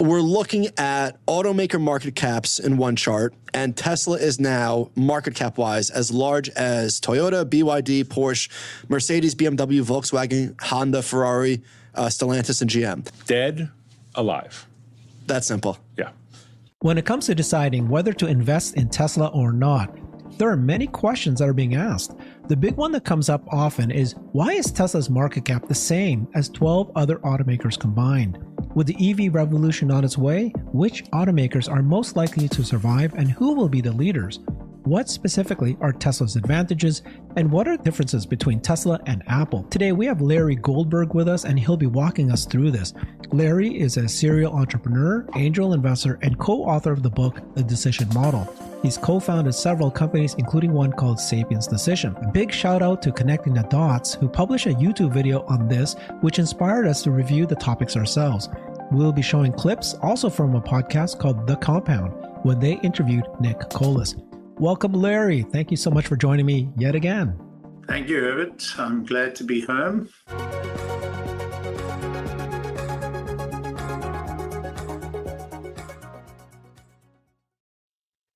we're looking at automaker market caps in one chart, and Tesla is now market cap wise as large as Toyota, BYD, Porsche, Mercedes, BMW, Volkswagen, Honda, Ferrari, uh, Stellantis, and GM. Dead, alive. That simple. Yeah. When it comes to deciding whether to invest in Tesla or not, there are many questions that are being asked. The big one that comes up often is why is Tesla's market cap the same as 12 other automakers combined? With the EV revolution on its way, which automakers are most likely to survive and who will be the leaders? What specifically are Tesla's advantages and what are differences between Tesla and Apple? Today we have Larry Goldberg with us and he'll be walking us through this. Larry is a serial entrepreneur, angel investor, and co author of the book The Decision Model. He's co founded several companies, including one called Sapiens Decision. A big shout out to Connecting the Dots, who published a YouTube video on this, which inspired us to review the topics ourselves. We'll be showing clips also from a podcast called The Compound, when they interviewed Nick Colas. Welcome, Larry. Thank you so much for joining me yet again. Thank you, Herbert. I'm glad to be home.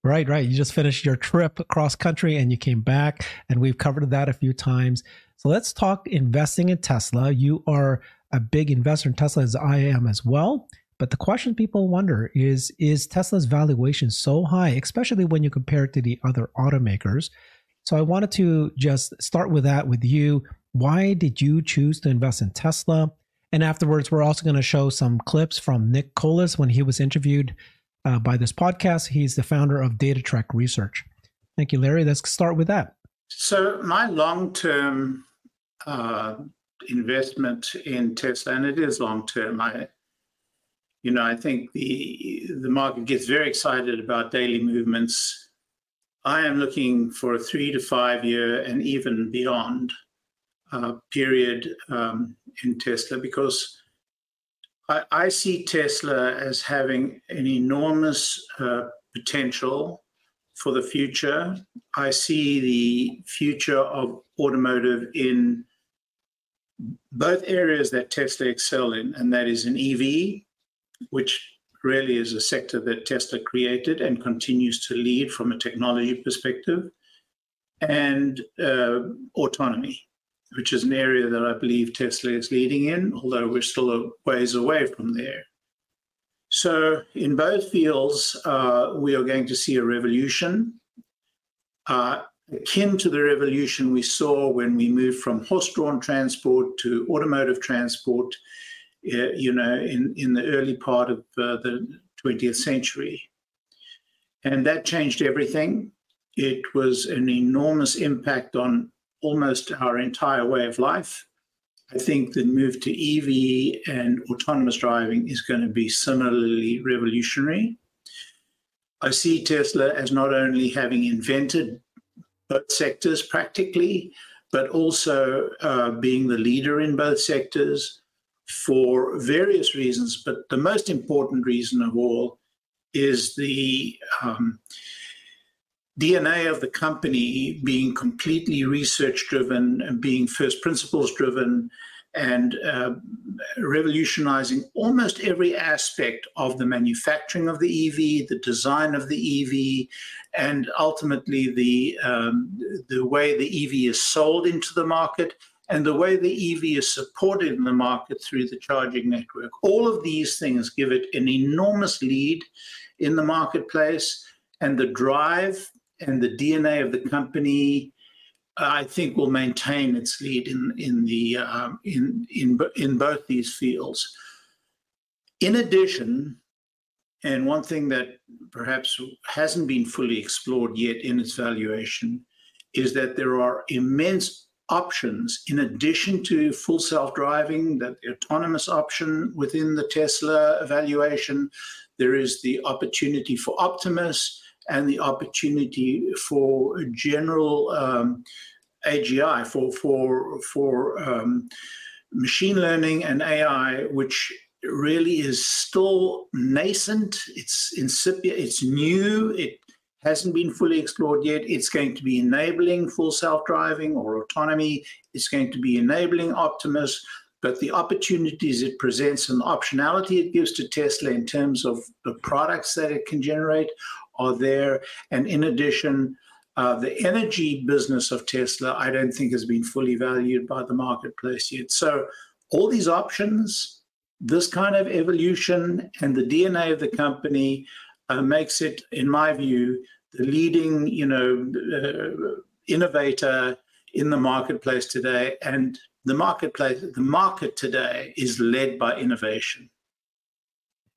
Right, right. You just finished your trip across country and you came back, and we've covered that a few times. So let's talk investing in Tesla. You are a big investor in Tesla, as I am as well. But the question people wonder is Is Tesla's valuation so high, especially when you compare it to the other automakers? So I wanted to just start with that with you. Why did you choose to invest in Tesla? And afterwards, we're also going to show some clips from Nick Colas when he was interviewed uh, by this podcast. He's the founder of DataTrek Research. Thank you, Larry. Let's start with that. So, my long term uh, investment in Tesla, and it is long term, I you know, I think the the market gets very excited about daily movements. I am looking for a three to five year and even beyond uh, period um, in Tesla because I, I, see Tesla as having an enormous uh, potential for the future. I see the future of automotive in both areas that Tesla excel in, and that is in EV which really is a sector that Tesla created and continues to lead from a technology perspective, and uh, autonomy, which is an area that I believe Tesla is leading in, although we're still a ways away from there. So, in both fields, uh, we are going to see a revolution. Uh, akin to the revolution we saw when we moved from horse drawn transport to automotive transport you know, in, in the early part of uh, the 20th century. And that changed everything. It was an enormous impact on almost our entire way of life. I think the move to EV and autonomous driving is going to be similarly revolutionary. I see Tesla as not only having invented both sectors practically, but also uh, being the leader in both sectors, for various reasons, but the most important reason of all is the um, DNA of the company being completely research driven and being first principles driven and uh, revolutionizing almost every aspect of the manufacturing of the EV, the design of the EV, and ultimately the um, the way the EV is sold into the market and the way the EV is supported in the market through the charging network. All of these things give it an enormous lead in the marketplace, and the drive and the DNA of the company. I think will maintain its lead in in the um, in in in both these fields. In addition, and one thing that perhaps hasn't been fully explored yet in its valuation is that there are immense options in addition to full self-driving, that the autonomous option within the Tesla evaluation, there is the opportunity for Optimus and the opportunity for general um, AGI for for for um, machine learning and AI, which really is still nascent. It's incipient. It's new. It hasn't been fully explored yet. It's going to be enabling full self driving or autonomy. It's going to be enabling Optimus. but the opportunities it presents and the optionality it gives to Tesla in terms of the products that it can generate are there. And in addition, uh, the energy business of Tesla, I don't think has been fully valued by the marketplace yet. So, all these options, this kind of evolution, and the DNA of the company uh, makes it, in my view, the leading, you know, uh, innovator in the marketplace today. And the marketplace, the market today is led by innovation.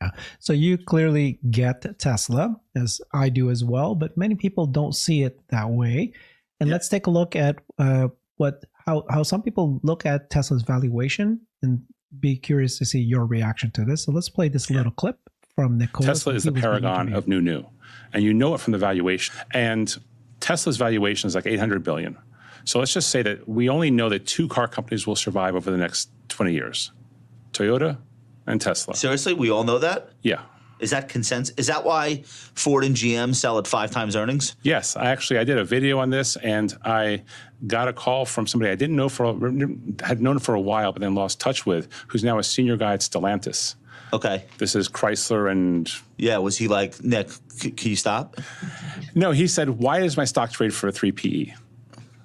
Yeah. So you clearly get Tesla, as I do as well, but many people don't see it that way. And yeah. let's take a look at uh, what how how some people look at Tesla's valuation, and be curious to see your reaction to this. So let's play this yeah. little clip from Nick Colas. Tesla is the paragon of new new, and you know it from the valuation. And Tesla's valuation is like 800 billion. So let's just say that we only know that two car companies will survive over the next 20 years: Toyota and Tesla. Seriously, we all know that. Yeah. Is that consensus? Is that why Ford and GM sell at five times earnings? Yes, I actually I did a video on this, and I got a call from somebody I didn't know for had known for a while, but then lost touch with, who's now a senior guy at Stellantis. Okay. This is Chrysler and. Yeah, was he like Nick? C- can you stop? No, he said, "Why does my stock trade for a three PE?"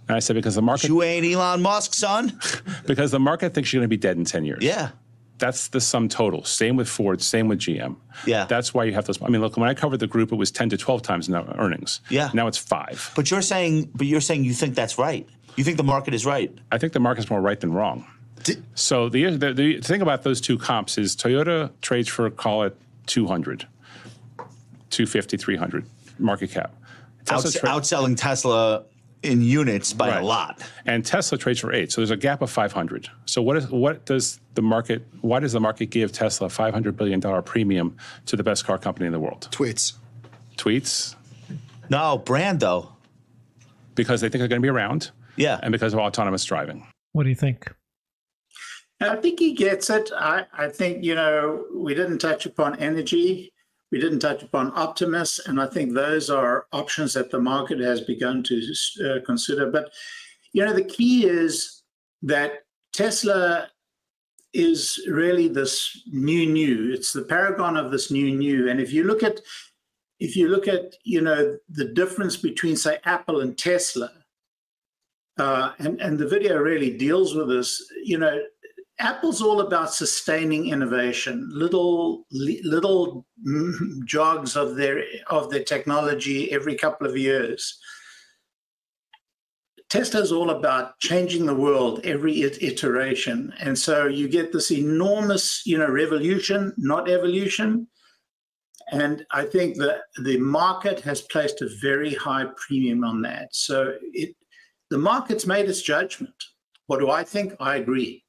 And I said, "Because the market." You ain't Elon Musk, son. because the market thinks you're going to be dead in ten years. Yeah that's the sum total. Same with Ford, same with GM. Yeah. That's why you have those. I mean, look, when I covered the group, it was 10 to 12 times now earnings. Yeah. Now it's five. But you're saying, but you're saying you think that's right. You think the market is right. I think the market's more right than wrong. Did, so the, the, the thing about those two comps is Toyota trades for, call it 200, 250, 300 market cap. Outs- tra- outselling Tesla in units by right. a lot. And Tesla trades for eight, so there's a gap of 500. So what is what does the market? Why does the market give Tesla a 500 billion dollar premium to the best car company in the world? Tweets. Tweets. No brand though. Because they think they're going to be around. Yeah. And because of autonomous driving. What do you think? I think he gets it. I, I think, you know, we didn't touch upon energy. We didn't touch upon Optimus, and I think those are options that the market has begun to uh, consider. But you know, the key is that Tesla is really this new new. It's the paragon of this new new. And if you look at if you look at you know the difference between say Apple and Tesla, uh, and and the video really deals with this. You know, Apple's all about sustaining innovation, little little mm, jogs of their of their technology every couple of years. Tesla's all about changing the world every iteration, and so you get this enormous, you know, revolution, not evolution. And I think that the market has placed a very high premium on that. So it, the market's made its judgment. What do I think? I agree.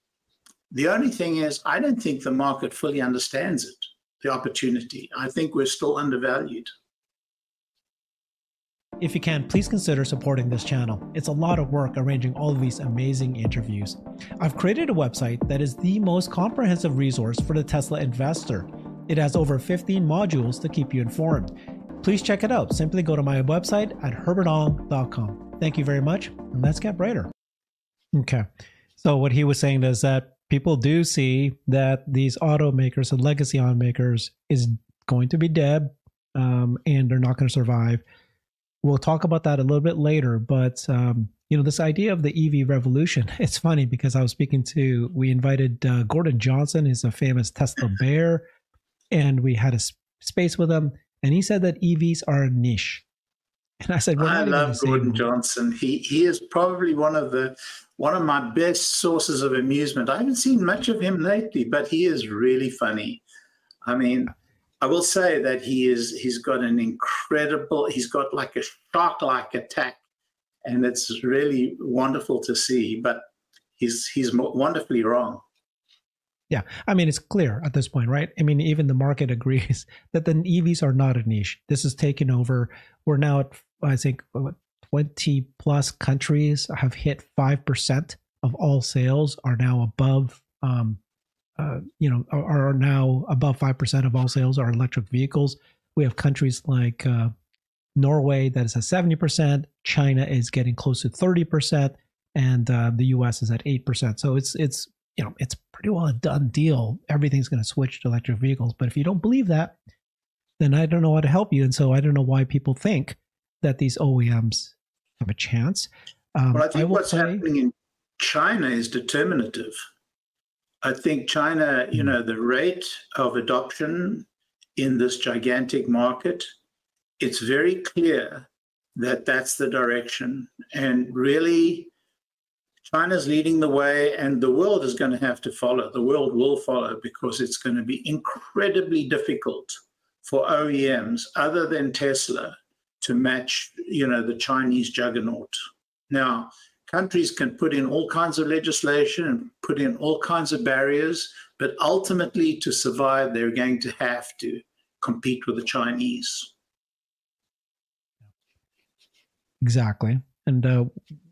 The only thing is, I don't think the market fully understands it, the opportunity. I think we're still undervalued. If you can, please consider supporting this channel. It's a lot of work arranging all of these amazing interviews. I've created a website that is the most comprehensive resource for the Tesla investor. It has over 15 modules to keep you informed. Please check it out. Simply go to my website at herbertong.com. Thank you very much, and let's get brighter. Okay. So, what he was saying is that people do see that these automakers and legacy automakers is going to be dead um, and they're not going to survive. We'll talk about that a little bit later, but um, you know this idea of the EV revolution. It's funny because I was speaking to we invited uh, Gordon Johnson, he's a famous Tesla bear, and we had a space with him, and he said that EVs are a niche. And I said, I love Gordon Johnson. He he is probably one of the one of my best sources of amusement. I haven't seen much of him lately, but he is really funny. I mean, I will say that he is he's got an incredible he's got like a shark-like attack and it's really wonderful to see, but he's he's wonderfully wrong. Yeah, I mean it's clear at this point, right? I mean even the market agrees that the EVs are not a niche. This is taken over. We're now at I think 20 plus countries have hit 5% of all sales are now above um, uh, you know are, are, now above 5% of all sales are electric vehicles we have countries like uh, norway that is at 70% china is getting close to 30% and uh, the us is at 8% so it's it's you know it's pretty well a done deal. Everything's going to switch to electric vehicles. But if you don't believe that, then I don't know how to help you. And so I don't know why people think that these OEMs have a chance. Um, well, I think I what's say, happening in China is determinative. I think China, you hmm. know, the rate of adoption in this gigantic market, it's very clear that that's the direction. And really, China's leading the way, and the world is going to have to follow. The world will follow because it's going to be incredibly difficult for OEMs other than Tesla to match, you know, the Chinese juggernaut. Now, countries can put in all kinds of legislation and put in all kinds of barriers, but ultimately, to survive, they're going to have to compete with the Chinese. Exactly, and uh,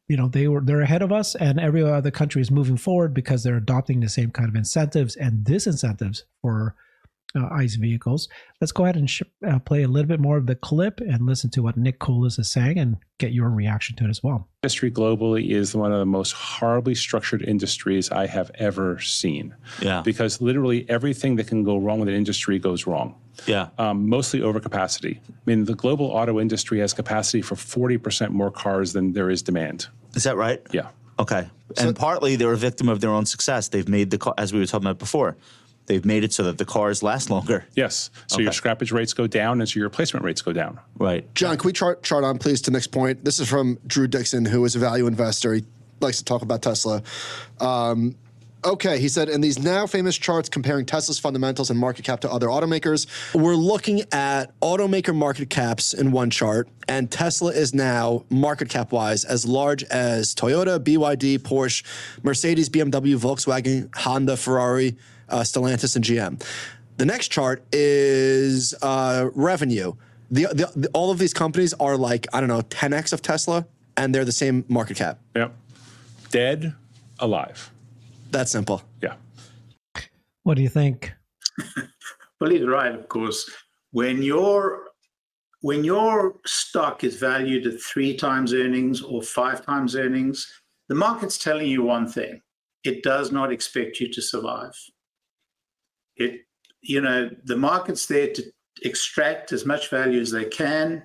you know they were they're ahead of us, and every other country is moving forward because they're adopting the same kind of incentives and disincentives for uh, ICE vehicles. Let's go ahead and sh- uh, play a little bit more of the clip and listen to what Nick Colas is saying and get your reaction to it as well. Industry globally is one of the most horribly structured industries I have ever seen. Yeah. Because literally everything that can go wrong with an industry goes wrong. Yeah. Um, mostly overcapacity. I mean, the global auto industry has capacity for 40% more cars than there is demand. Is that right? Yeah. Okay. So, and partly they're a victim of their own success. They've made the as we were talking about before, they've made it so that the cars last longer. Yes. So okay. your scrappage rates go down and so your replacement rates go down. Right. John, can we chart, chart on, please, to next point? This is from Drew Dixon, who is a value investor. He likes to talk about Tesla. Um, Okay, he said, in these now famous charts comparing Tesla's fundamentals and market cap to other automakers, we're looking at automaker market caps in one chart, and Tesla is now market cap wise as large as Toyota, BYD, Porsche, Mercedes, BMW, Volkswagen, Honda, Ferrari, uh, Stellantis, and GM. The next chart is uh, revenue. The, the, the, all of these companies are like, I don't know, 10x of Tesla, and they're the same market cap. Yep. Dead, alive. That simple. Yeah. What do you think? well, he's right, of course. When your when your stock is valued at three times earnings or five times earnings, the market's telling you one thing: it does not expect you to survive. It, you know, the market's there to extract as much value as they can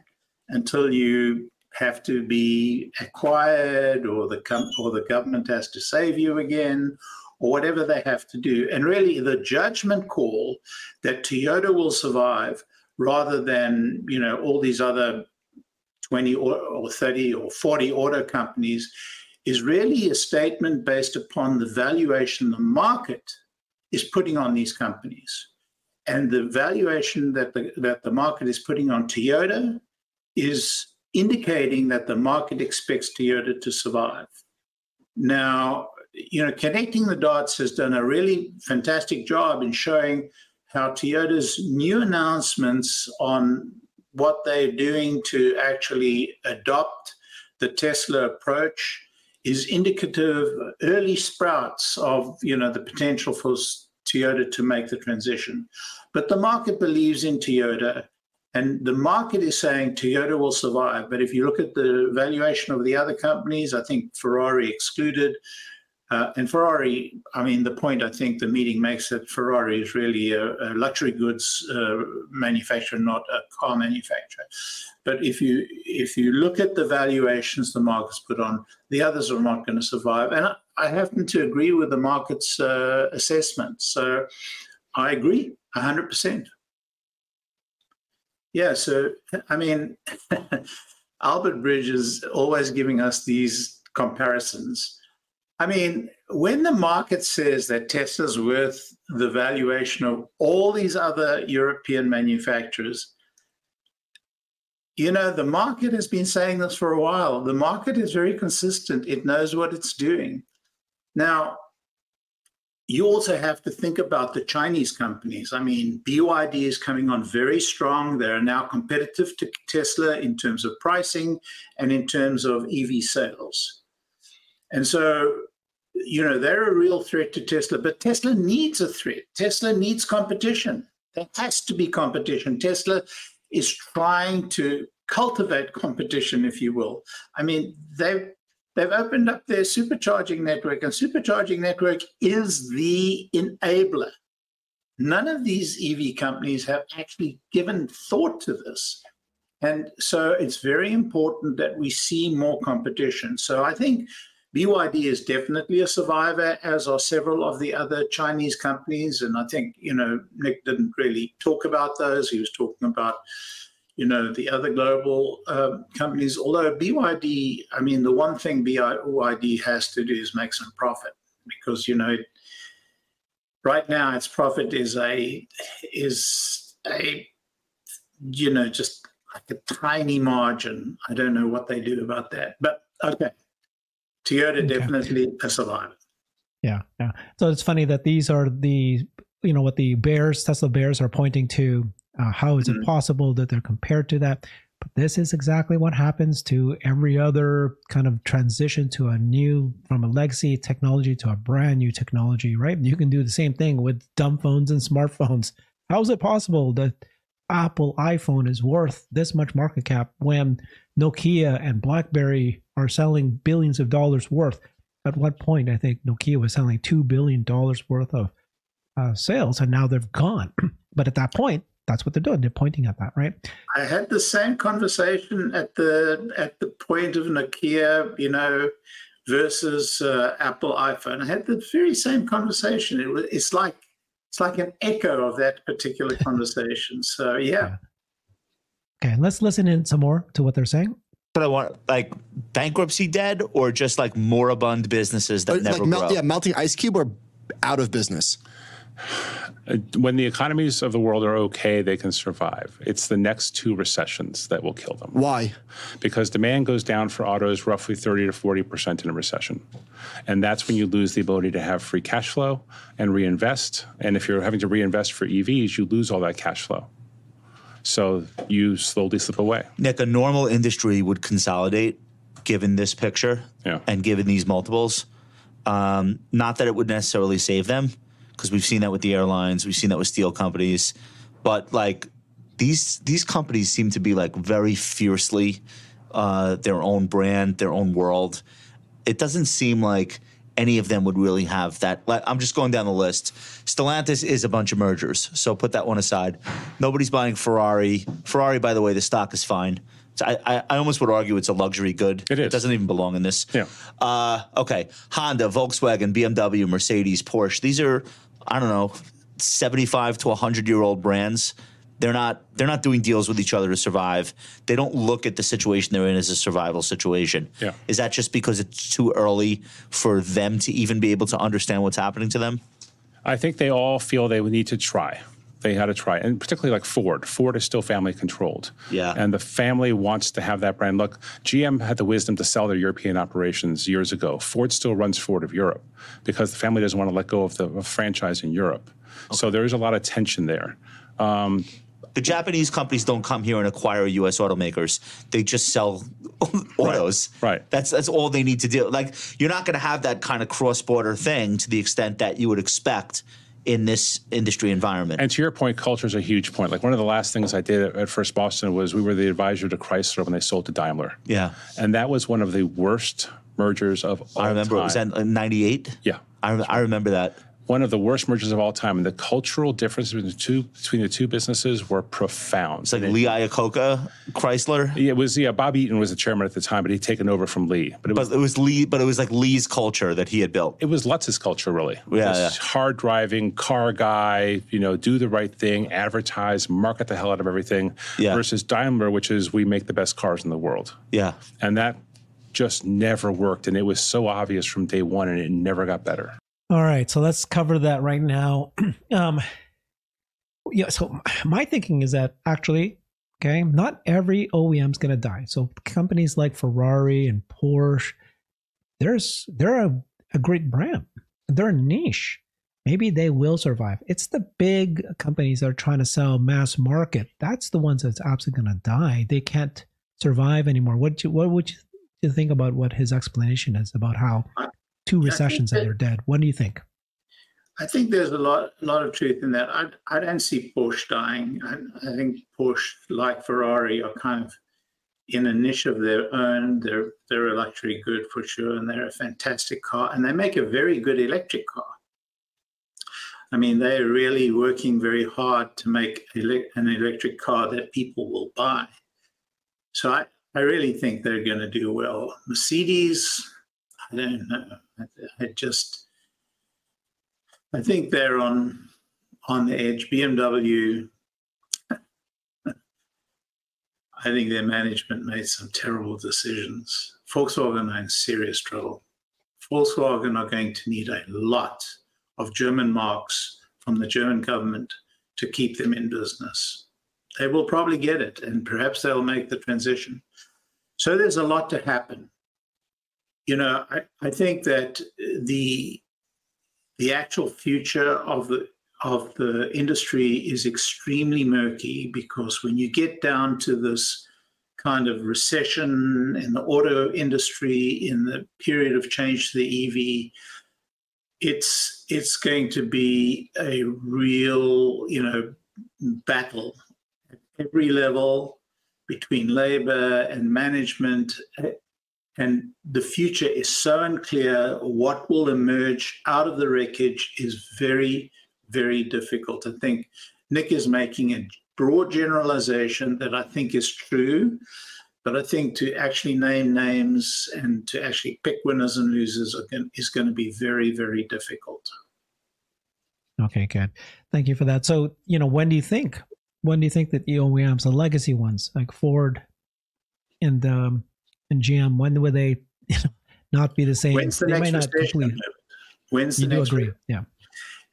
until you have to be acquired or the com- or the government has to save you again or whatever they have to do. And really the judgment call that Toyota will survive rather than you know all these other 20 or, or 30 or 40 auto companies is really a statement based upon the valuation the market is putting on these companies and the valuation that the that the market is putting on Toyota is indicating that the market expects Toyota to survive. Now, you know, connecting the dots has done a really fantastic job in showing how Toyota's new announcements on what they're doing to actually adopt the Tesla approach is indicative early sprouts of you know the potential for Toyota to make the transition. But the market believes in Toyota and the market is saying Toyota will survive. But if you look at the valuation of the other companies, I think Ferrari excluded. Uh, and Ferrari, I mean, the point I think the meeting makes that Ferrari is really a, a luxury goods uh, manufacturer, not a car manufacturer. But if you if you look at the valuations the market's put on, the others are not going to survive. And I, happen to agree with the market's uh, assessment. So I agree 100%. Yeah, so I mean, Albert Bridge is always giving us these comparisons. I mean, when the market says that Tesla's worth the valuation of all these other European manufacturers, you know, the market has been saying this for a while. The market is very consistent, it knows what it's doing. Now, you also have to think about the Chinese companies. I mean, BYD is coming on very strong. They're now competitive to Tesla in terms of pricing and in terms of EV sales. And so, you know, they're a real threat to Tesla, but Tesla needs a threat. Tesla needs competition. There has to be competition. Tesla is trying to cultivate competition, if you will. I mean, they they've opened up their supercharging network, and supercharging network is the enabler. None of these EV companies have actually given thought to this. And so it's very important that we see more competition. So I think BYD is definitely a survivor, as are several of the other Chinese companies. And I think, you know, Nick didn't really talk about those. He was talking about, you know, the other global uh, companies. Although BYD, I mean, the one thing BYD has to do is make some profit because, you know, right now its profit is a, is a, you know, just like a tiny margin. I don't know what they do about that. But okay. Toyota okay. definitely a survivor. Yeah, yeah. So it's funny that these are the you know what the bears Tesla bears are pointing to. Uh, how is mm-hmm. it possible that they're compared to that? But this is exactly what happens to every other kind of transition to a new from a legacy technology to a brand new technology, right? You can do the same thing with dumb phones and smartphones. How is it possible that Apple iPhone is worth this much market cap when Nokia and BlackBerry are selling billions of dollars worth. At what point, I think Nokia was selling $2 billion worth of uh, sales, and now they've gone. but at that point, that's what they're doing. They're pointing at that, right? I had the same conversation at the at the point of Nokia, you know, versus uh, Apple iPhone. I had the very same conversation. It was, it's like it's like an echo of that particular conversation. So yeah. yeah. Okay, let's listen in some more to what they're saying. But I want like bankruptcy dead or just like moribund businesses that never like melt, Yeah, melting ice cube or out of business. Uh, when the economies of the world are okay, they can survive. It's the next two recessions that will kill them. Why? Because demand goes down for autos roughly 30 to 40% in a recession. And that's when you lose the ability to have free cash flow and reinvest. And if you're having to reinvest for EVs, you lose all that cash flow. So you slowly slip away. Nick, a normal industry would consolidate given this picture yeah. and given these multiples. Um, not that it would necessarily save them, because we've seen that with the airlines, we've seen that with steel companies, but like these these companies seem to be like very fiercely uh, their own brand, their own world. It doesn't seem like any of them would really have that. I'm just going down the list. Stellantis is a bunch of mergers, so put that one aside. Nobody's buying Ferrari. Ferrari, by the way, the stock is fine. I, I, I, almost would argue it's a luxury good. It is. It doesn't even belong in this. Yeah. Uh, okay. Honda, Volkswagen, BMW, Mercedes, Porsche. These are, I don't know, 75 to 100 year old brands they're not they're not doing deals with each other to survive. They don't look at the situation they're in as a survival situation. Yeah. Is that just because it's too early for them to even be able to understand what's happening to them? I think they all feel they need to try. They had to try, and particularly like Ford. Ford is still family controlled. Yeah. And the family wants to have that brand. Look, GM had the wisdom to sell their European operations years ago. Ford still runs Ford of Europe because the family doesn't want to let go of the of franchise in Europe. Okay. So there is a lot of tension there. Um, the Japanese companies don't come here and acquire U.S. automakers. They just sell autos. Right. right. That's that's all they need to do. Like you're not going to have that kind of cross-border thing to the extent that you would expect in this industry environment. And to your point, culture is a huge point. Like one of the last things I did at First Boston was we were the advisor to Chrysler when they sold to Daimler. Yeah. And that was one of the worst mergers of all time. I remember time. it was in 98? Yeah. I, I remember that one of the worst mergers of all time, and the cultural differences between the two between the two businesses were profound. It's like Lee Iacocca, Chrysler. It was yeah. Bob Eaton was the chairman at the time, but he'd taken over from Lee. But it was, but it was Lee. But it was like Lee's culture that he had built. It was Lutz's culture, really. Yeah, yeah. hard driving car guy. You know, do the right thing, advertise, market the hell out of everything. Yeah. Versus Daimler, which is we make the best cars in the world. Yeah. And that just never worked, and it was so obvious from day one, and it never got better. All right, so let's cover that right now. um, yeah, so my thinking is that actually, okay, not every OEM is going to die. So companies like Ferrari and Porsche, there's they're a, a great brand. They're a niche. Maybe they will survive. It's the big companies that are trying to sell mass market. That's the ones that's absolutely going to die. They can't survive anymore. What you, what would you think about what his explanation is about how two recessions that, and they're dead. What do you think? I think there's a lot, a lot of truth in that. I, I don't see Porsche dying. I, I think Porsche, like Ferrari, are kind of in a niche of their own. They're they're a luxury good for sure, and they're a fantastic car, and they make a very good electric car. I mean, they're really working very hard to make ele- an electric car that people will buy. So I, I really think they're going to do well. Mercedes, I don't know. I, just, I think they're on on the edge. BMW, I think their management made some terrible decisions. Volkswagen are in serious trouble. Volkswagen are going to need a lot of German marks from the German government to keep them in business. They will probably get it, and perhaps they'll make the transition. So there's a lot to happen. You know, I, I think that the the actual future of the of the industry is extremely murky because when you get down to this kind of recession in the auto industry in the period of change to the EV, it's it's going to be a real you know battle at every level between labor and management and the future is so unclear what will emerge out of the wreckage is very very difficult. I think Nick is making a broad generalization that I think is true, but I think to actually name names and to actually pick winners and losers is going to be very, very difficult. Okay, good. Thank you for that. So, you know, when do you think? When do you think that the OEMs, the legacy ones like Ford and um, and when will they you know, not be the same? When's the they next not recession? When's the you do next agree? Yeah.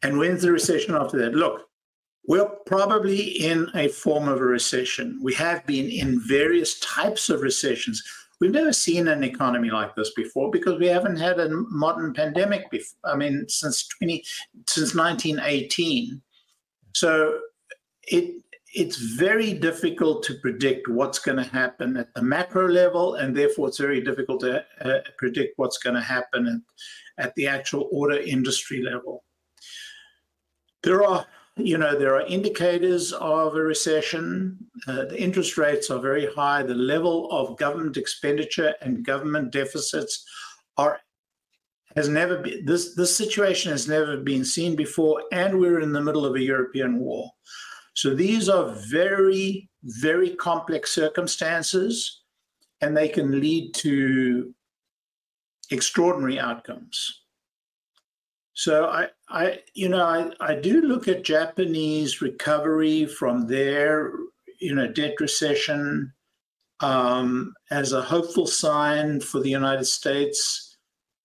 And when's the recession after that? Look, we're probably in a form of a recession. We have been in various types of recessions. We've never seen an economy like this before because we haven't had a modern pandemic before. I mean, since 20, since 1918. So it it's very difficult to predict what's going to happen at the macro level, and therefore it's very difficult to uh, predict what's going to happen at, at the actual auto industry level. There are, you know, there are indicators of a recession. Uh, the interest rates are very high. The level of government expenditure and government deficits are has never been this this situation has never been seen before, and we're in the middle of a European war. So these are very very complex circumstances, and they can lead to extraordinary outcomes. So I, I, you know, I, I do look at Japanese recovery from their, you know, debt recession um, as a hopeful sign for the United States,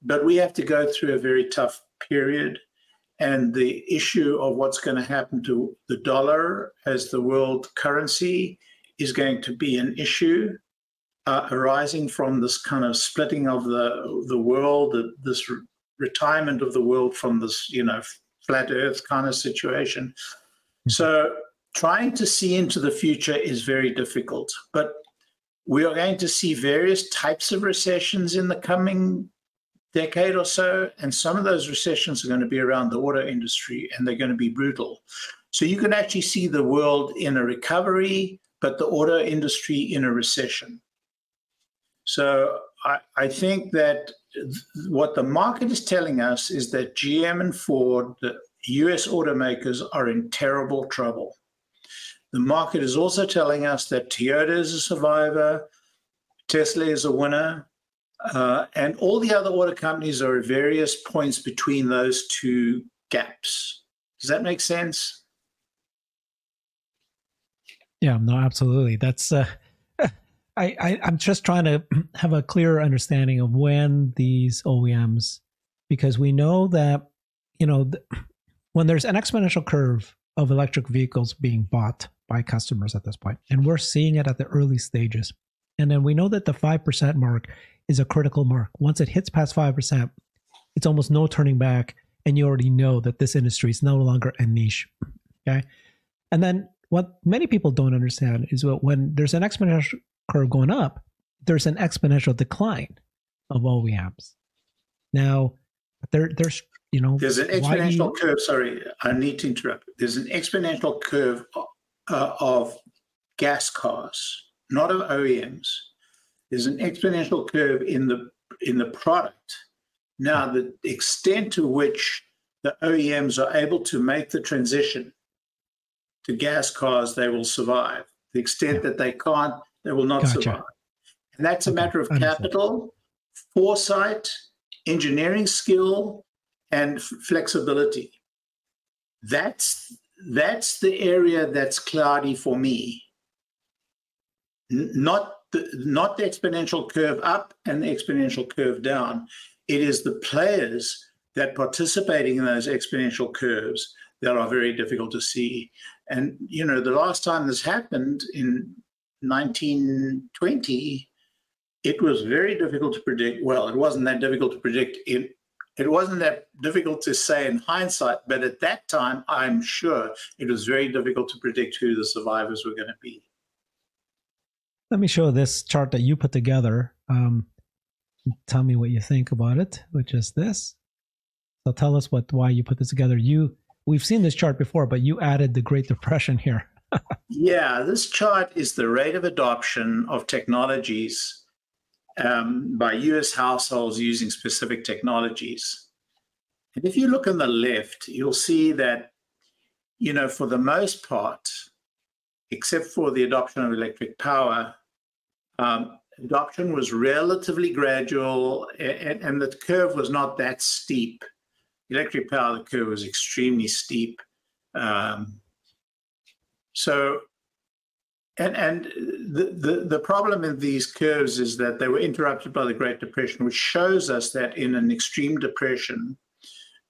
but we have to go through a very tough period. And the issue of what's going to happen to the dollar as the world currency is going to be an issue uh, arising from this kind of splitting of the the world, this retirement of the world from this, you know, flat earth kind of situation. Mm-hmm. So trying to see into the future is very difficult. But we are going to see various types of recessions in the coming decade or so. And some of those recessions are going to be around the auto industry and they're going to be brutal. So you can actually see the world in a recovery, but the auto industry in a recession. So I, I think that what the market is telling us is that GM and Ford, the US automakers, are in terrible trouble. The market is also telling us that Toyota is a survivor, Tesla is a winner, uh, and all the other auto companies are at various points between those two gaps. Does that make sense? Yeah, no, absolutely. That's uh, I, I I'm just trying to have a clearer understanding of when these OEMs, because we know that you know when there's an exponential curve of electric vehicles being bought by customers at this point, and we're seeing it at the early stages, and then we know that the five percent mark is a critical mark. Once it hits past five percent, it's almost no turning back, and you already know that this industry is no longer a niche. Okay, and then what many people don't understand is that when there's an exponential curve going up, there's an exponential decline of OEMs. Now, there, there's you know, there's an exponential you... curve. Sorry, I need to interrupt. There's an exponential curve uh, of gas cars, not of OEMs. There's an exponential curve in the in the product. Now, the extent to which the OEMs are able to make the transition to gas cars, they will survive. The extent that they can't, they will not Gotcha. survive. And that's a matter of capital, foresight, engineering skill, and flexibility. That's that's the area that's cloudy for me. N- not the not the exponential curve up and the exponential curve down. It is the players that participating in those exponential curves that are very difficult to see. And you know, the last time this happened in 1920, it was very difficult to predict. Well, it wasn't that difficult to predict in it wasn't that difficult to say in hindsight, but at that time, I'm sure it was very difficult to predict who the survivors were going to be. Let me show this chart that you put together. Um, tell me what you think about it, which is this. So tell us what why you put this together. You we've seen this chart before, but you added the Great Depression here. Yeah, this chart is the rate of adoption of technologies um, by US households using specific technologies. And if you look on the left, you'll see that, you know, for the most part, except for the adoption of electric power, um, adoption was relatively gradual and, and the curve was not that steep. Electric power, the curve was extremely steep. Um, so, and and the, the the problem in these curves is that they were interrupted by the Great Depression, which shows us that in an extreme depression,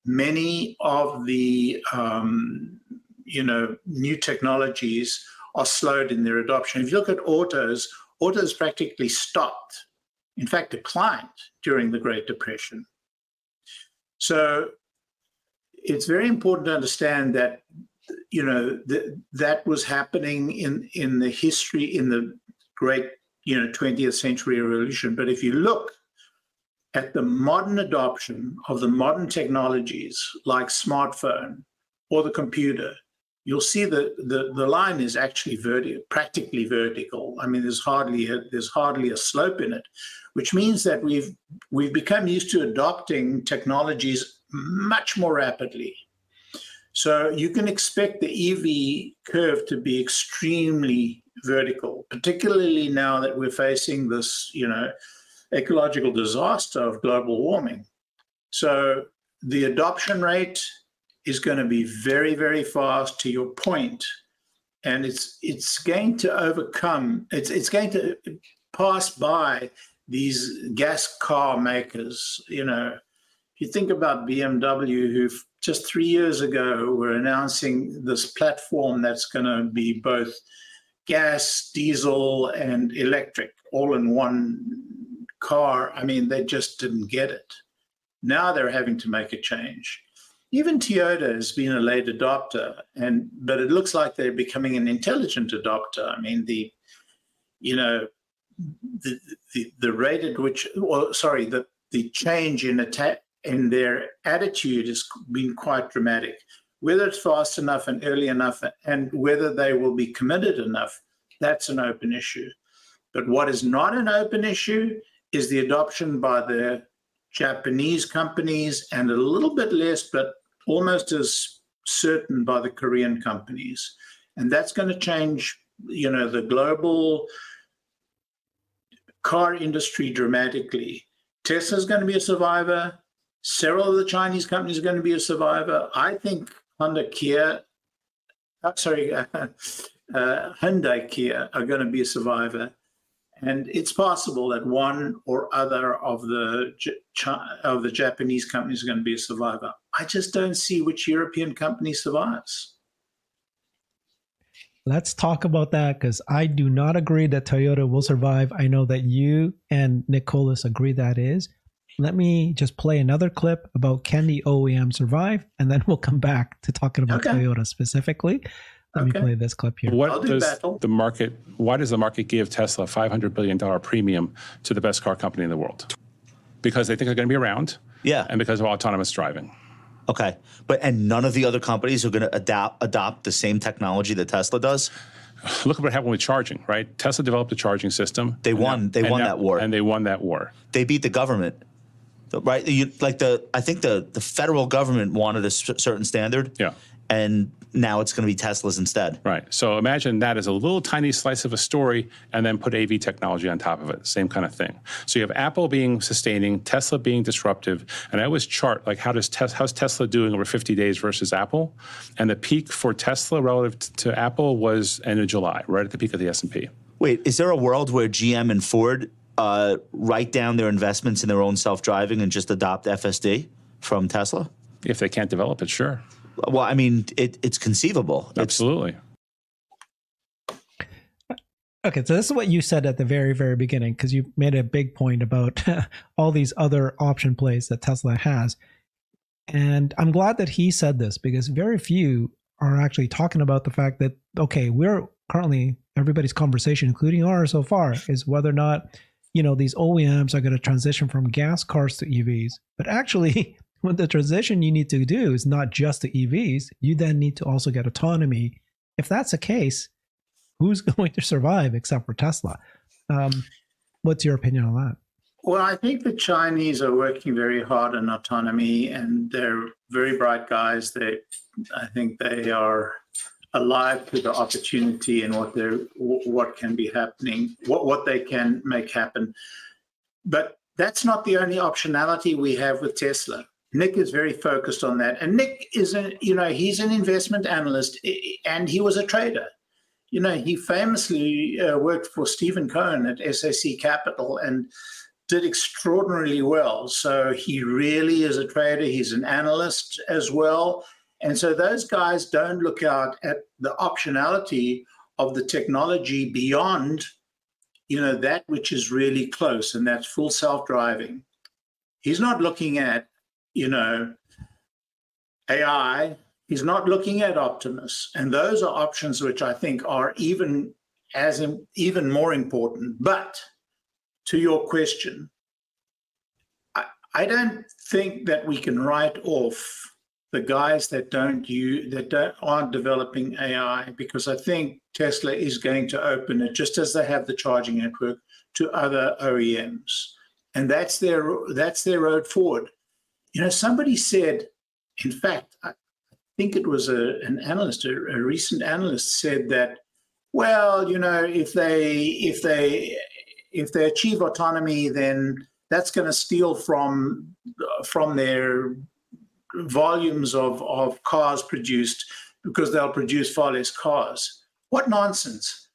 many of the um, you know new technologies are slowed in their adoption. If you look at autos, autos practically stopped, in fact, declined during the Great Depression. So it's very important to understand that you know th- that was happening in in the history in the great you know 20th century revolution but if you look at the modern adoption of the modern technologies like smartphone or the computer you'll see that the, the line is actually practically vertical i mean there's hardly a, there's hardly a slope in it which means that we've we've become used to adopting technologies much more rapidly so you can expect the EV curve to be extremely vertical, particularly now that we're facing this, you know, ecological disaster of global warming. So the adoption rate is going to be very, very fast to your point, and it's it's going to overcome. It's it's going to pass by these gas car makers. You know, if you think about BMW, who just three years ago were announcing this platform that's going to be both gas, diesel, and electric all in one car. I mean, they just didn't get it. Now they're having to make a change. Even Toyota has been a late adopter, and but it looks like they're becoming an intelligent adopter. I mean, the you know the the, the rate at which, or sorry, the the change in attack in their attitude has been quite dramatic. Whether it's fast enough and early enough, and whether they will be committed enough, that's an open issue. But what is not an open issue is the adoption by the Japanese companies and a little bit less, but almost as certain by the Korean companies. And that's going to change, you know, the global car industry dramatically. Tesla's going to be a survivor. Several of the Chinese companies are going to be a survivor. I think Honda Kia, uh, sorry, uh, Hyundai Kia are going to be a survivor. And it's possible that one or other of the of the Japanese companies are going to be a survivor. I just don't see which European company survives. Let's talk about that because I do not agree that Toyota will survive. I know that you and Nick Colas agree that is. Let me just play another clip about can the OEM survive, and then we'll come back to talking about Okay. Toyota specifically. Let Okay. me play this clip here. I'll What do does battle. the market? Why does the market give Tesla a five hundred billion dollar premium to the best car company in the world? Because they think they're going to be around, Yeah. and because of autonomous driving. Okay. But and none of the other companies are going to adapt adopt the same technology that Tesla does. look at what happened with charging, right? Tesla developed a charging system. They won. They won now- that war. and they won that war. they beat the government, right? You, like the I think the the federal government wanted a certain standard. Yeah. And now it's going to be Teslas instead. Right. So imagine that as a little tiny slice of a story and then put AV technology on top of it. Same kind of thing. So you have Apple being sustaining, Tesla being disruptive. And I always chart like how does Tes- how's Tesla doing over 50 days versus Apple? And the peak for Tesla relative t- to Apple was end of July, right at the peak of the S&P. Wait, is there a world where GM and Ford uh, write down their investments in their own self driving and just adopt FSD from Tesla? If they can't develop it, sure. Well, I mean, it, it's conceivable. It's, Absolutely. Okay, so this is what you said at the very, very beginning because you made a big point about all these other option plays that Tesla has. And I'm glad that he said this because very few are actually talking about the fact that, okay, we're currently, everybody's conversation, including ours so far, is whether or not, you know, these OEMs are going to transition from gas cars to EVs. But actually, what the transition you need to do is not just the EVs, you then need to also get autonomy. If that's the case, who's going to survive except for Tesla? Um, what's your opinion on that? Well, I think the Chinese are working very hard on autonomy, and they're very bright guys. They, I think, they are alive to the opportunity and what they're what can be happening, what what they can make happen. But that's not the only optionality we have with Tesla. Nick is very focused on that, and Nick is a you know he's an investment analyst, and he was a trader you know, he famously uh, worked for Steven Cohen at SAC Capital and did extraordinarily well. So he really is a trader. He's an analyst as well. And so those guys don't look out at the optionality of the technology beyond, you know, that which is really close, and that's full self-driving. He's not looking at, you know, AI He's not looking at Optimus, and those are options which I think are even as even more important. But to your question, I, I don't think that we can write off the guys that don't use that don't, aren't developing AI because I think Tesla is going to open it just as they have the charging network to other OEMs, and that's their that's their road forward. You know, somebody said, in fact, I, think it was a, an analyst, a, a recent analyst said that, well, you know, if they if they if they achieve autonomy, then that's going to steal from from their volumes of, of cars produced because they'll produce far less cars. What nonsense.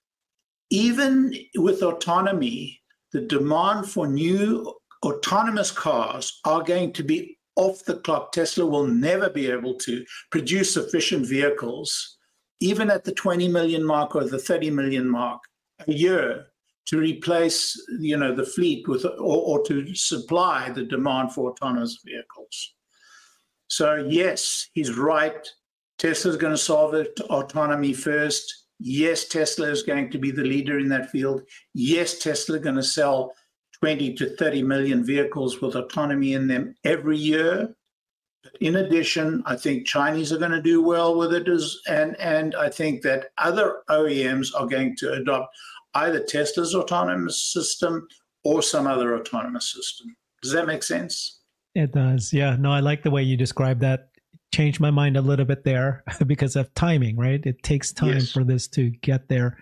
Even with autonomy, the demand for new autonomous cars are going to be off the clock. Tesla will never be able to produce sufficient vehicles, even at the 20 million mark or the 30 million mark a year, to replace you know the fleet with or, or to supply the demand for autonomous vehicles. So yes, he's right. Tesla's going to solve it autonomy first. Yes, Tesla is going to be the leader in that field. Yes, Tesla is going to sell 20 to 30 million vehicles with autonomy in them every year. In addition, I think Chinese are going to do well with it, as, and and I think that other OEMs are going to adopt either Tesla's autonomous system or some other autonomous system. Does that make sense? It does. Yeah. No, I like the way you describe that. Changed my mind a little bit there because of timing, right? It takes time Yes. for this to get there.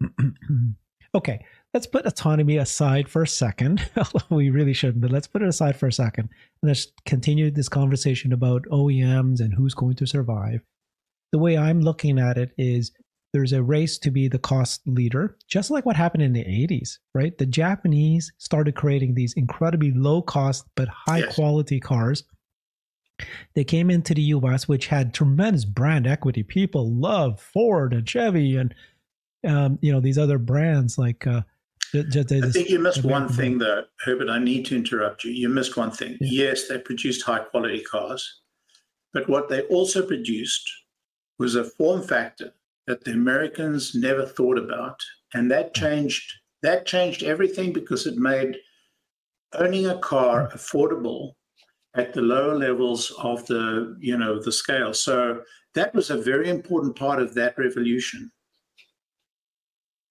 okay. Let's put autonomy aside for a second. we really shouldn't, but let's put it aside for a second. And let's continue this conversation about OEMs and who's going to survive. The way I'm looking at it is there's a race to be the cost leader, just like what happened in the 80s, right? The Japanese started creating these incredibly low cost but high Yes. quality cars. They came into the US, which had tremendous brand equity. People love Ford and Chevy and um, you know these other brands like. Uh, they I think you missed one thing, though, Herbert. I need to interrupt you. You missed one thing. Yeah. Yes, they produced high quality cars, but what they also produced was a form factor that the Americans never thought about, and that changed. That changed everything because it made owning a car affordable at the lower levels of the you know the scale. So that was a very important part of that revolution.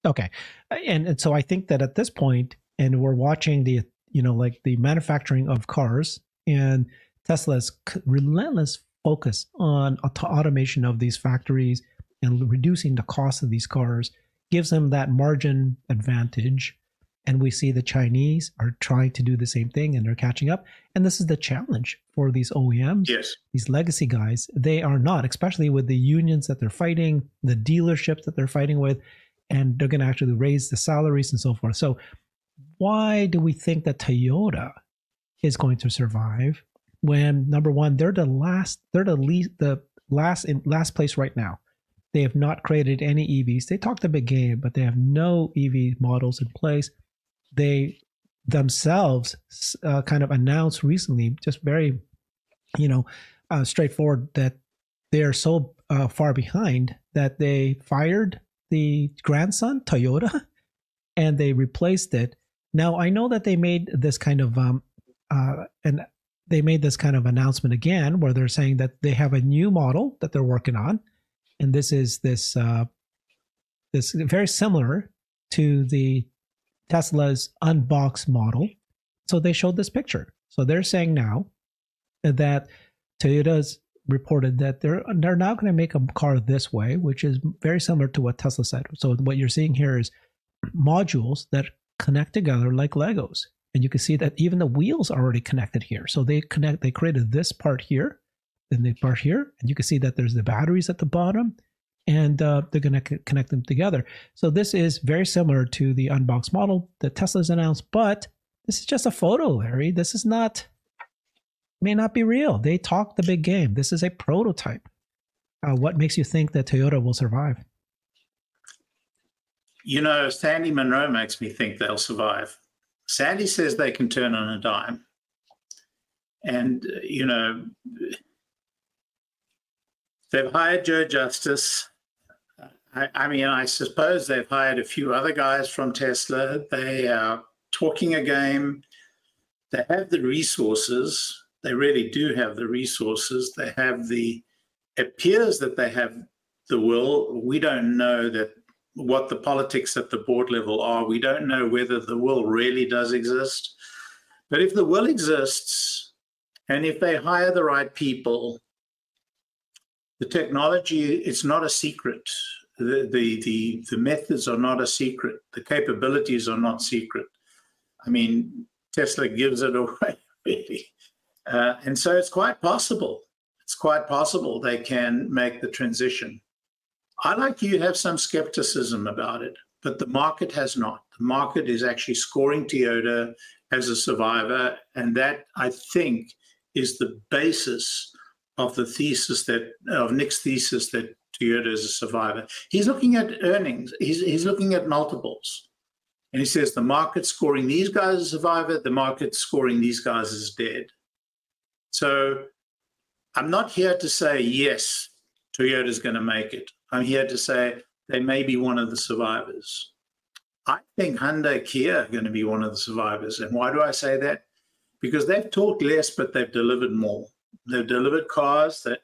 Okay, uh, and and so I think that at this point, and we're watching the you know like the manufacturing of cars and Tesla's relentless focus on auto- automation of these factories and reducing the cost of these cars gives them that margin advantage. And we see the Chinese are trying to do the same thing and they're catching up. And this is the challenge for these OEMs, Yes. these legacy guys. They are not, especially with the unions that they're fighting, the dealerships that they're fighting with, and they're going to actually raise the salaries and so forth. So, why do we think that Toyota is going to survive when number one they're the last they're the least the last in last place right now? They have not created any evs they talked a big game but they have no ev models in place. They themselves uh, kind of announced recently just very you know uh, straightforward that they are so uh, far behind that they fired the grandson toyota and they replaced it. Now i know that they made this kind of um, uh, and they made this kind of announcement again where they're saying that they have a new model that they're working on. And this is this uh, this very similar to the tesla's unboxed model. So they showed this picture. So they're saying now that toyota's reported that they're they're now going to make a car this way which is very similar to what tesla said so what you're seeing here is modules that connect together like legos and you can see that even the wheels are already connected here. So they connect, they created this part here, then the part here, and you can see that there's the batteries at the bottom, and uh, they're going to connect them together. So this is very similar to the unboxed model that Tesla's announced, but this is just a photo, Larry. This is not, may not be real. They talk the big game. This is a prototype. Uh, what makes you think that Toyota will survive? You know, Sandy Munro makes me think they'll survive. Sandy says they can turn on a dime. And, uh, you know, they've hired Joe Justice. I, I, mean, I suppose they've hired a few other guys from Tesla. They are talking a game. They have the resources. They really do have the resources. They have the, appears that they have the will. We don't know that what the politics at the board level are. We don't know whether the will really does exist. But if the will exists, and if they hire the right people, the technology is not a secret. The, the, the, the methods are not a secret. The capabilities are not secret. I mean, Tesla gives it away, really. Uh, and so it's quite possible. It's quite possible they can make the transition. I like you have some skepticism about it, but the market has not. The market is actually scoring Toyota as a survivor, and that I think is the basis of the thesis that of Nick's thesis that Toyota is a survivor. He's looking at earnings. He's he's looking at multiples, and he says the market's scoring these guys as a survivor. The market's scoring these guys as dead. So I'm not here to say yes, Toyota's going to make it. I'm here to say they may be one of the survivors. I think Hyundai Kia are going to be one of the survivors. And why do I say that? Because they've talked less, but they've delivered more. They've delivered cars that,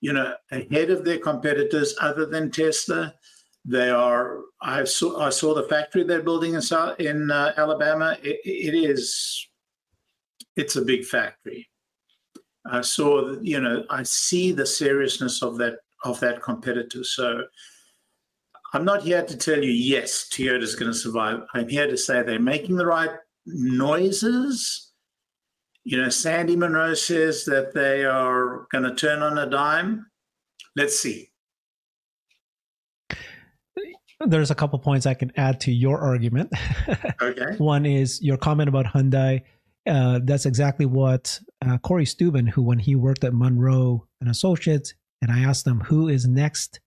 you know, ahead of their competitors other than Tesla. They are. I saw. I saw the factory they're building in South, in uh, Alabama. It, it is. It's a big factory. I saw. You know. I see the seriousness of that of that competitor. So I'm not here to tell you, yes, Toyota's going to survive. I'm here to say they're making the right noises. You know, Sandy Munro says that they are going to turn on a dime. Let's see. There's a couple points I can add to your argument. Okay. One is your comment about Hyundai. Uh, that's exactly what uh, Cory Steuben, who when he worked at Munro and Associates, and I asked them who is next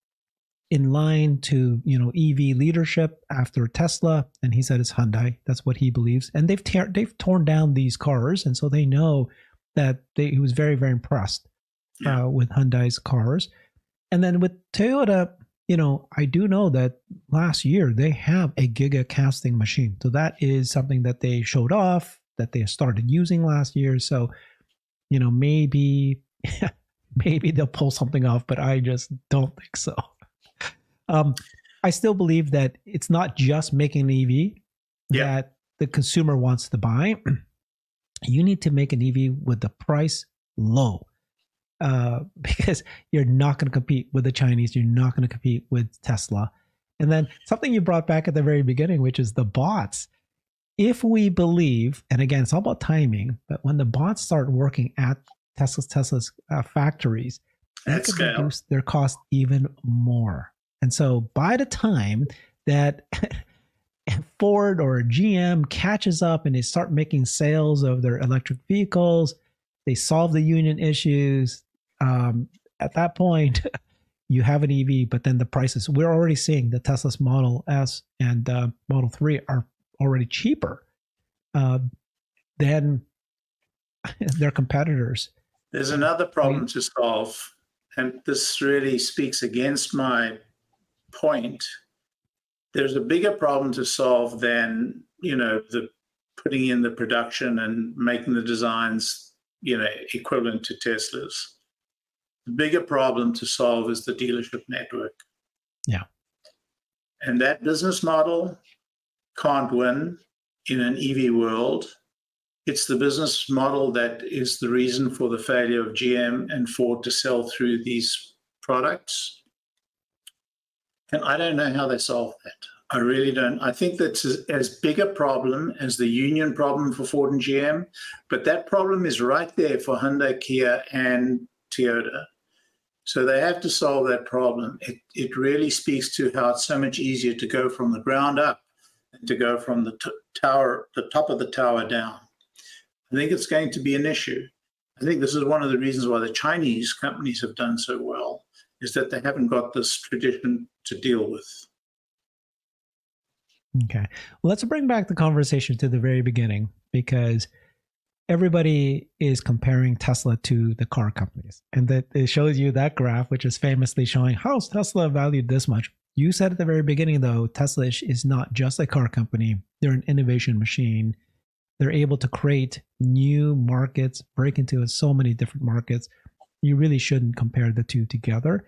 in line to you know EV leadership after Tesla, and he said it's Hyundai. That's what he believes, and they've tear, they've torn down these cars, and so they know that they, he was very very impressed yeah. uh, with Hyundai's cars, and then with Toyota. You know, I do know that last year they have a giga casting machine. So that is something that they showed off, that they started using last year. So, you know, maybe maybe they'll pull something off, but I just don't think so. Um, I still believe that it's not just making an EV Yeah. that the consumer wants to buy. You need to make an EV with the price low. Uh, because you're not going to compete with the Chinese, you're not going to compete with Tesla. And then something you brought back at the very beginning, which is the bots. If we believe, and again, it's all about timing, but when the bots start working at Tesla's Tesla's uh, factories, they At could scale. reduce their cost even more. And so by the time that Ford or GM catches up and they start making sales of their electric vehicles, they solve the union issues. Um, at that point, you have an EV, but then the prices we're already seeing the Tesla's Model S and uh, Model 3 are already cheaper uh, than their competitors. There's another problem to solve, and this really speaks against my point. There's a bigger problem to solve than you know the putting in the production and making the designs you know equivalent to Teslas. The bigger problem to solve is the dealership network. Yeah. And that business model can't win in an EV world it's the business model that is the reason for the failure of GM and Ford to sell through these products. And I don't know how they solve that. I really don't. I think that's as, big a problem as the union problem for Ford and GM, but that problem is right there for Hyundai, Kia, and Toyota. So they have to solve that problem. It, it really speaks to how it's so much easier to go from the ground up to go from the tower, the top of the tower down. I think it's going to be an issue. I think this is one of the reasons why the Chinese companies have done so well, is that they haven't got this tradition to deal with. Okay. Let's bring back the conversation to the very beginning because everybody is comparing Tesla to the car companies. And that it shows you that graph, which is famously showing how's Tesla valued this much. You said at the very beginning, though, Tesla is- not just a car company, they're an innovation machine. They're able to create new markets, break into so many different markets. You really shouldn't compare the two together.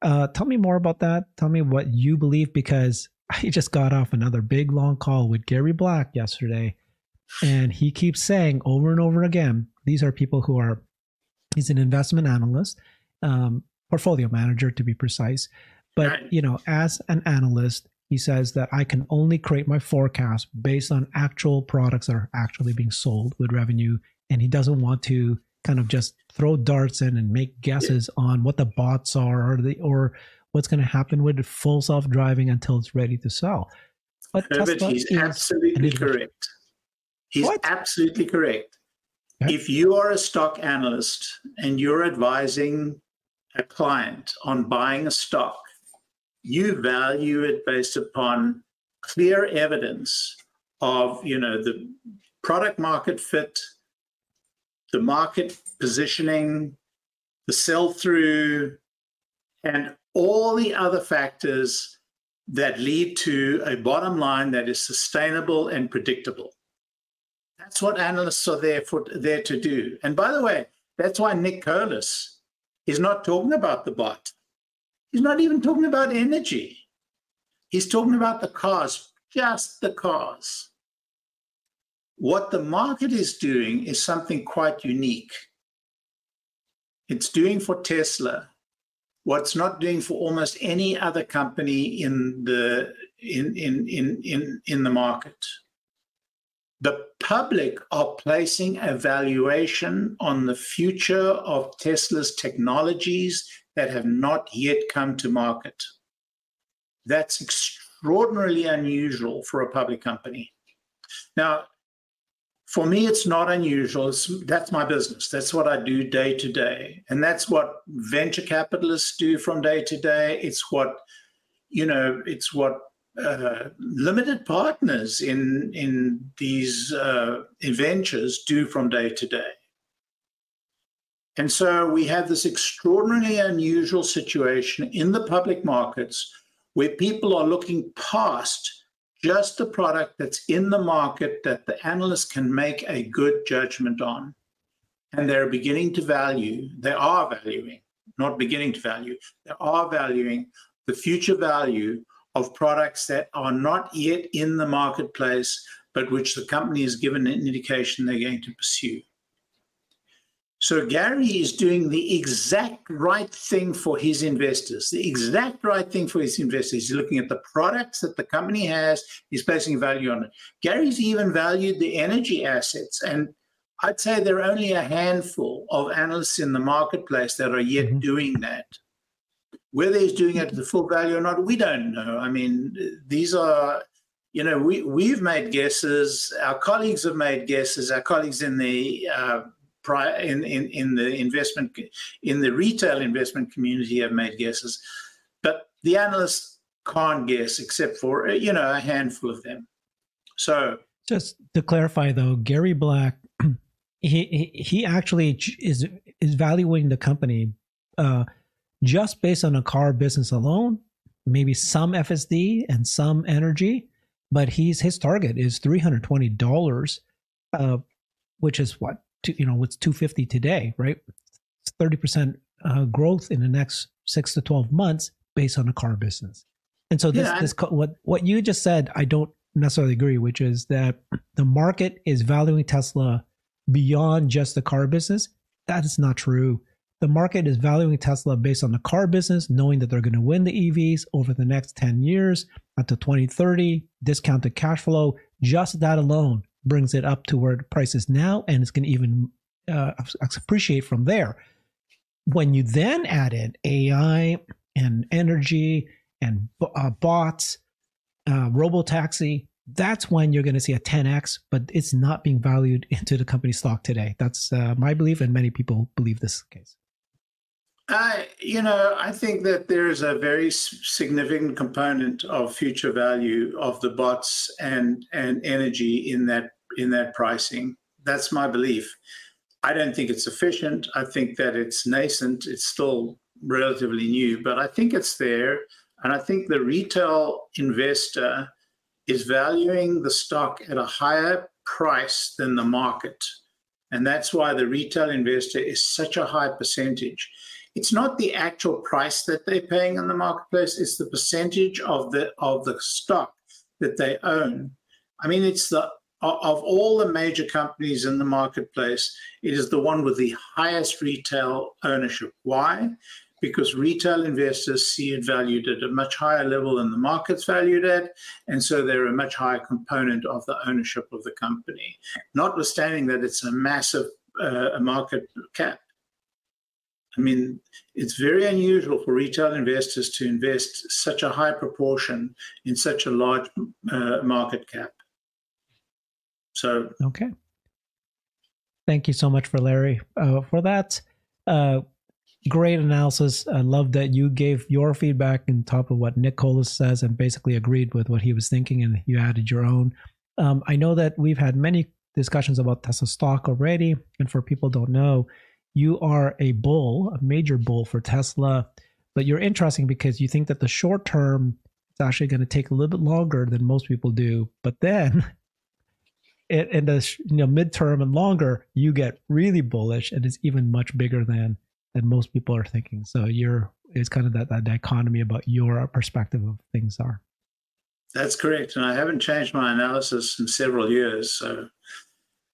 Uh, tell me more about that. Tell me what you believe because I just got off another big long call with Gary Black yesterday, and he keeps saying over and over again these are people who are, he's an investment analyst, um, portfolio manager to be precise. But, you know, as an analyst, he says that I can only create my forecast based on actual products that are actually being sold with revenue. And he doesn't want to kind of just throw darts in and make guesses on what the bots are or the or what's going to happen with full self-driving until it's ready to sell. But Herbert, Tesla he's is absolutely correct. He's What? absolutely correct. Okay. If you are a stock analyst and you're advising a client on buying a stock, you value it based upon clear evidence of, you know, the product market fit, the market positioning, the sell through, and all the other factors that lead to a bottom line that is sustainable and predictable. That's what analysts are there for there to do. And by the way, that's why Nick Colas is not talking about the bot. He's not even talking about energy. He's talking about the cars, just the cars. What the market is doing is something quite unique. It's doing for Tesla what's not doing for almost any other company in the in in in in, in the market. The public are placing a valuation on the future of Tesla's technologies that have not yet come to market. That's extraordinarily unusual for a public company. Now, for me, it's not unusual. It's, that's my business. That's what I do day to day. And that's what venture capitalists do from day to day. It's what, you know, it's what uh, limited partners in, in these uh, ventures do from day to day. And so we have this extraordinarily unusual situation in the public markets where people are looking past just the product that's in the market that the analysts can make a good judgment on. And they're beginning to value, they are valuing, not beginning to value, they are valuing the future value of products that are not yet in the marketplace, but which the company has given an indication they're going to pursue. So Gary is doing the exact right thing for his investors, the exact right thing for his investors. He's looking at the products that the company has, he's placing value on it. Gary's even valued the energy assets. And I'd say there are only a handful of analysts in the marketplace that are yet mm-hmm. doing that. Whether he's doing it at the full value or not, we don't know. I mean, these are, you know, we, we've made guesses, our colleagues have made guesses, our colleagues in the uh, in, in, in the investment in the retail investment community have made guesses, but the analysts can't guess except for you know a handful of them. So just to clarify though, Gary Black, he he actually is is valuing the company uh, just based on a car business alone, maybe some FSD and some energy, but he's his target is three hundred twenty dollars, uh, which is what you know what's 250 today, right? It's 30% uh, growth in the next six to 12 months based on the car business. And so this, yeah. this what what you just said, I don't necessarily agree, which is that the market is valuing Tesla beyond just the car business. That is not true. The market is valuing Tesla based on the car business, knowing that they're going to win the EVs over the next 10 years until 2030, discounted cash flow. Just that alone brings it up to where the price is now, and it's going to even uh, appreciate from there. When you then add in AI and energy and uh, bots, uh, robo taxi, that's when you're going to see a 10x, but it's not being valued into the company stock today. That's uh, my belief, and many people believe this case. I, you know, I think that there is a very significant component of future value of the bots and and energy in that in that pricing. That's my belief. I don't think it's sufficient. I think that it's nascent. It's still relatively new, but I think it's there. And I think the retail investor is valuing the stock at a higher price than the market. And that's why the retail investor is such a high percentage. It's not the actual price that they're paying in the marketplace, it's the percentage of the of the stock that they own. I mean, it's the of all the major companies in the marketplace, it is the one with the highest retail ownership. Why? Because retail investors see it valued at a much higher level than the market's valued at, and so they're a much higher component of the ownership of the company, notwithstanding that it's a massive uh, market cap. I mean, it's very unusual for retail investors to invest such a high proportion in such a large uh, market cap. So okay, thank you so much for Larry uh, for that. Uh, great analysis. I love that you gave your feedback on top of what Nick Colas says and basically agreed with what he was thinking, and you added your own. Um, I know that we've had many discussions about Tesla stock already, and for people don't know, you are a bull, a major bull for Tesla, but you're interesting because you think that the short term it's actually going to take a little bit longer than most people do, but then in, in the you know midterm and longer, you get really bullish, and it's even much bigger than than most people are thinking. So you're it's kind of that, that dichotomy about your perspective of things are. That's correct, and I haven't changed my analysis in several years. So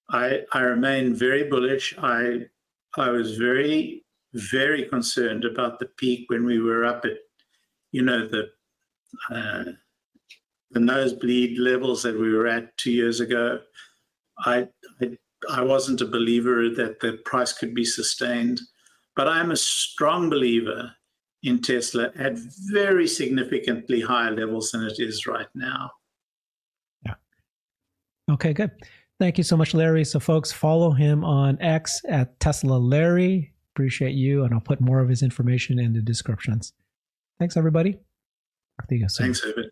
I I remain very bullish. I I was very very concerned about the peak when we were up at you know the uh, the nosebleed levels that we were at two years ago. I, I, I wasn't a believer that the price could be sustained, but I'm a strong believer in Tesla at very significantly higher levels than it is right now. Yeah. Okay, good. Thank you so much, Larry. So, folks, follow him on X at Tesla Larry. Appreciate you, and I'll put more of his information in the descriptions. Thanks, everybody. Thanks, David.